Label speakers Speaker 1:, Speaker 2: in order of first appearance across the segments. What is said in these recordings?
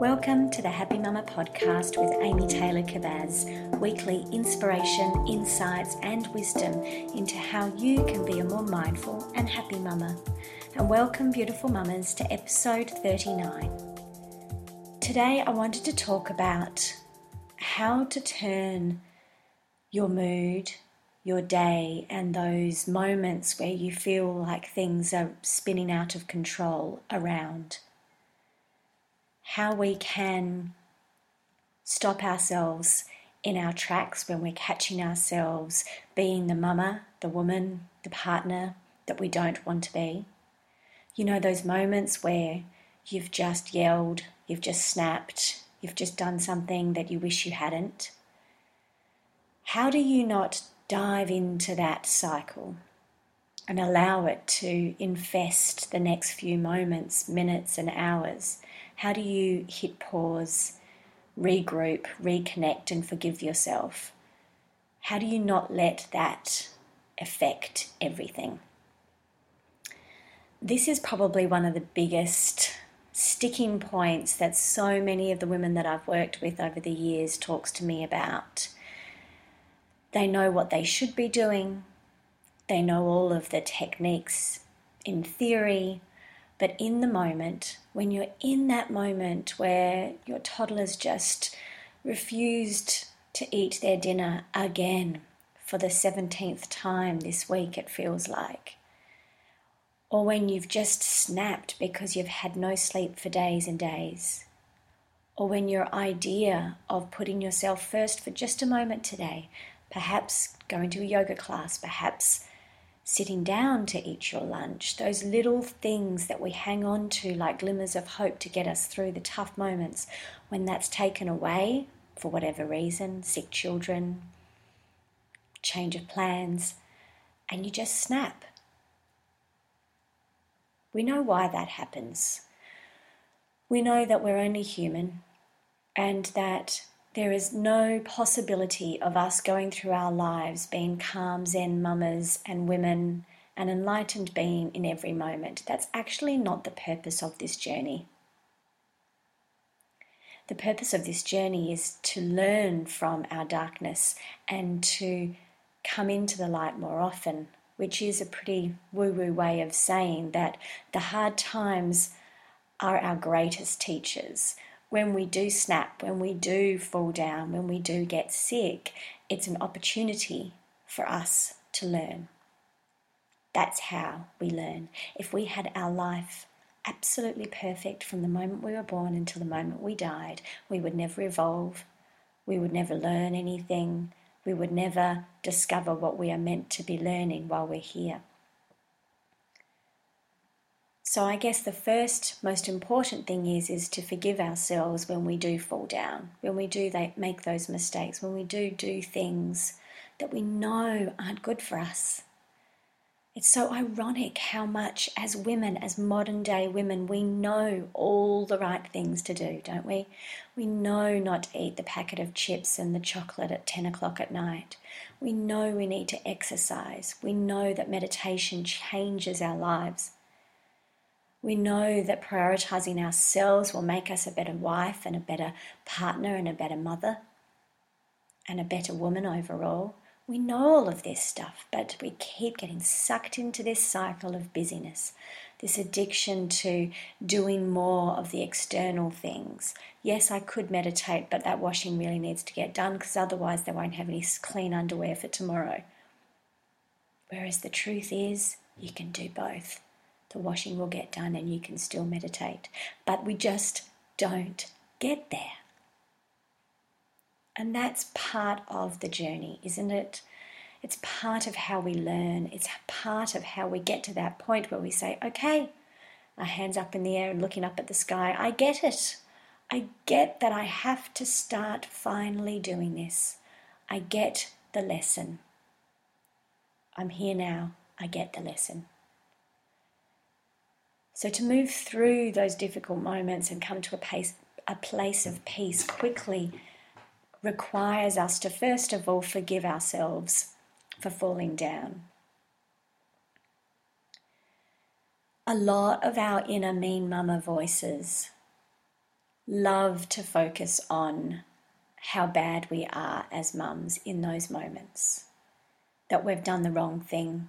Speaker 1: Welcome to the Happy Mama podcast with Amy Taylor Kabbaz, weekly inspiration, insights, and wisdom into how you can be a more mindful and happy mama. And welcome, beautiful mamas, to episode 39. Today, I wanted to talk about how to turn your mood, your day, and those moments where you feel like things are spinning out of control around how we can stop ourselves in our tracks when we're catching ourselves being the mama, the woman, the partner that we don't want to be. You know, those moments where you've just yelled, you've just snapped, you've just done something that you wish you hadn't. How do you not dive into that cycle and allow it to infest the next few moments, minutes, and hours? How do you hit pause, regroup, reconnect, and forgive yourself? How do you not let that affect everything? This is probably one of the biggest sticking points that so many of the women that I've worked with over the years talks to me about. They know what they should be doing. They know all of the techniques in theory, but in the moment, when you're in that moment where your toddler's just refused to eat their dinner again for the 17th time this week, it feels like, or when you've just snapped because you've had no sleep for days and days, or when your idea of putting yourself first for just a moment today, perhaps going to a yoga class, perhaps sitting down to eat your lunch, those little things that we hang on to like glimmers of hope to get us through the tough moments, when that's taken away for whatever reason, sick children, change of plans, and you just snap. We know why that happens. We know that we're only human and that there is no possibility of us going through our lives being calm, zen mamas and women, an enlightened being in every moment. That's actually not the purpose of this journey. The purpose of this journey is to learn from our darkness and to come into the light more often, which is a pretty woo woo way of saying that the hard times are our greatest teachers when we do snap, when we do fall down, when we do get sick, it's an opportunity for us to learn. That's how we learn. If we had our life absolutely perfect from the moment we were born until the moment we died, we would never evolve, we would never learn anything, we would never discover what we are meant to be learning while we're here. So I guess the first most important thing is is to forgive ourselves when we do fall down, when we do make those mistakes, when we do do things that we know aren't good for us. It's so ironic how much as women, as modern day women, we know all the right things to do, don't we? We know not to eat the packet of chips and the chocolate at 10 o'clock at night. We know we need to exercise. We know that meditation changes our lives. We know that prioritizing ourselves will make us a better wife and a better partner and a better mother and a better woman overall. We know all of this stuff, but we keep getting sucked into this cycle of busyness, this addiction to doing more of the external things. Yes, I could meditate, but that washing really needs to get done because otherwise they won't have any clean underwear for tomorrow. Whereas the truth is, you can do both the washing will get done and you can still meditate. But we just don't get there. And that's part of the journey, isn't it? It's part of how we learn. It's part of how we get to that point where we say, okay, our hands up in the air and looking up at the sky. I get it. I get that I have to start finally doing this. I get the lesson. I'm here now. I get the lesson. So to move through those difficult moments and come to a, pace, a place of peace quickly requires us to first of all forgive ourselves for falling down. A lot of our inner mean mama voices love to focus on how bad we are as mums in those moments. That we've done the wrong thing,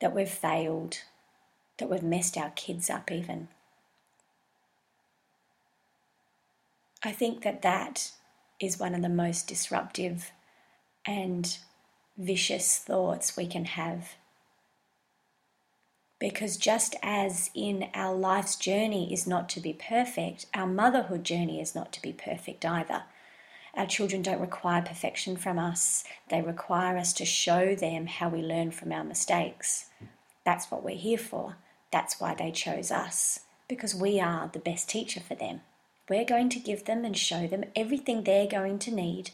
Speaker 1: that we've failed, that we've messed our kids up, even. I think that that is one of the most disruptive and vicious thoughts we can have. Because just as in our life's journey is not to be perfect, our motherhood journey is not to be perfect either. Our children don't require perfection from us, they require us to show them how we learn from our mistakes. That's what we're here for. That's why they chose us, because we are the best teacher for them. We're going to give them and show them everything they're going to need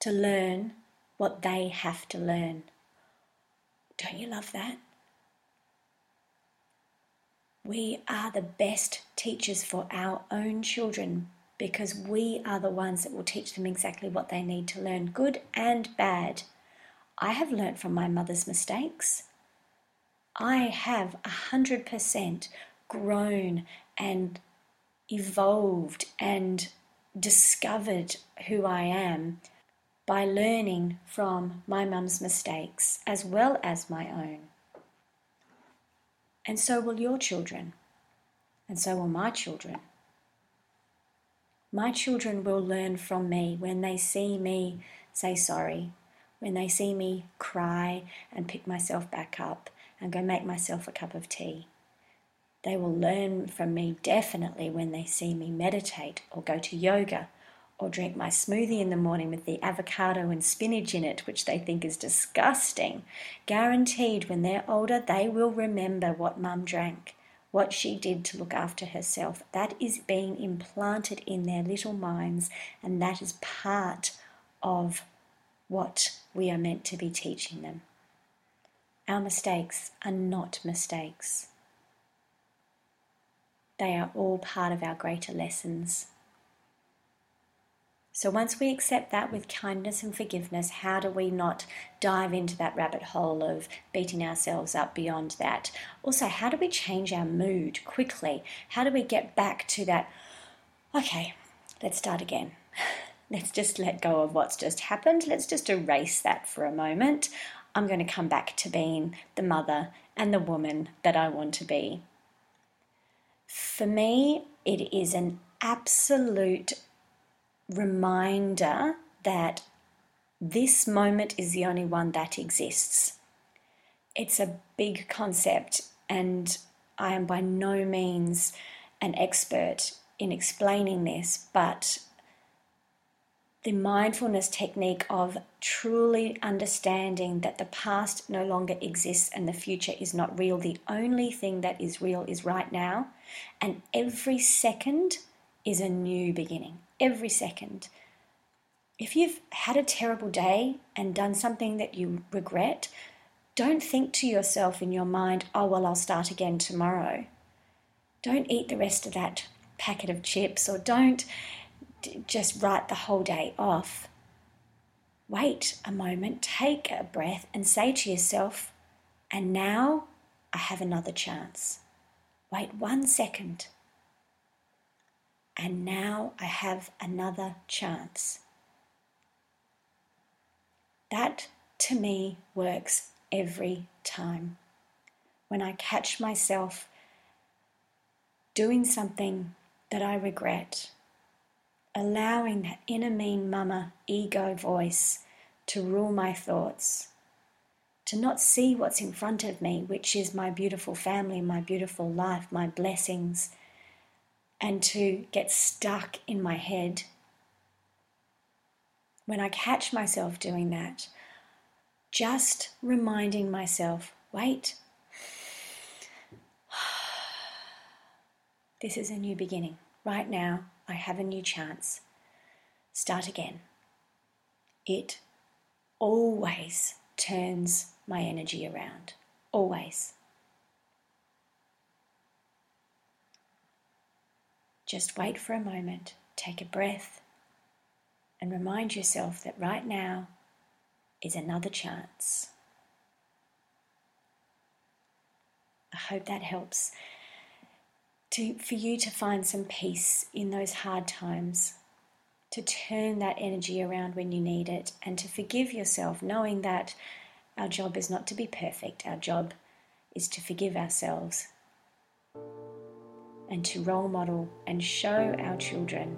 Speaker 1: to learn what they have to learn. Don't you love that? We are the best teachers for our own children because we are the ones that will teach them exactly what they need to learn, good and bad. I have learnt from my mother's mistakes. I have a hundred percent grown and evolved and discovered who I am by learning from my mum's mistakes as well as my own. And so will your children, and so will my children. My children will learn from me when they see me say sorry, when they see me cry and pick myself back up and go make myself a cup of tea. They will learn from me definitely when they see me meditate or go to yoga or drink my smoothie in the morning with the avocado and spinach in it, which they think is disgusting. Guaranteed, when they're older, they will remember what mum drank, what she did to look after herself. That is being implanted in their little minds, and that is part of what we are meant to be teaching them. Our mistakes are not mistakes. They are all part of our greater lessons. So, once we accept that with kindness and forgiveness, how do we not dive into that rabbit hole of beating ourselves up beyond that? Also, how do we change our mood quickly? How do we get back to that? Okay, let's start again. Let's just let go of what's just happened. Let's just erase that for a moment. I'm going to come back to being the mother and the woman that I want to be. For me, it is an absolute reminder that this moment is the only one that exists. It's a big concept, and I am by no means an expert in explaining this, but the mindfulness technique of truly understanding that the past no longer exists and the future is not real. The only thing that is real is right now, and every second is a new beginning. Every second. If you've had a terrible day and done something that you regret, don't think to yourself in your mind, oh, well, I'll start again tomorrow. Don't eat the rest of that packet of chips or don't just write the whole day off. Wait a moment, take a breath, and say to yourself, and now I have another chance. Wait one second. And now I have another chance. That to me works every time. When I catch myself doing something that I regret, allowing that inner mean mama ego voice to rule my thoughts, to not see what's in front of me, which is my beautiful family, my beautiful life, my blessings, and to get stuck in my head. When I catch myself doing that, just reminding myself wait, this is a new beginning. Right now, I have a new chance. Start again. It always turns my energy around. Always. Just wait for a moment, take a breath, and remind yourself that right now is another chance. I hope that helps. To, for you to find some peace in those hard times, to turn that energy around when you need it, and to forgive yourself, knowing that our job is not to be perfect, our job is to forgive ourselves and to role model and show our children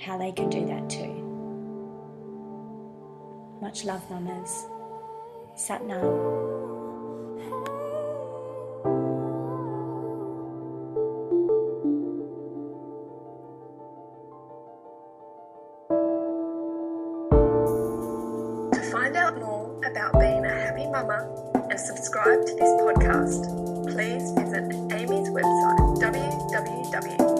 Speaker 1: how they can do that too. Much love, mamas. Satnam.
Speaker 2: find out more about being a happy mama and subscribe to this podcast, please visit Amy's website www.happymama.com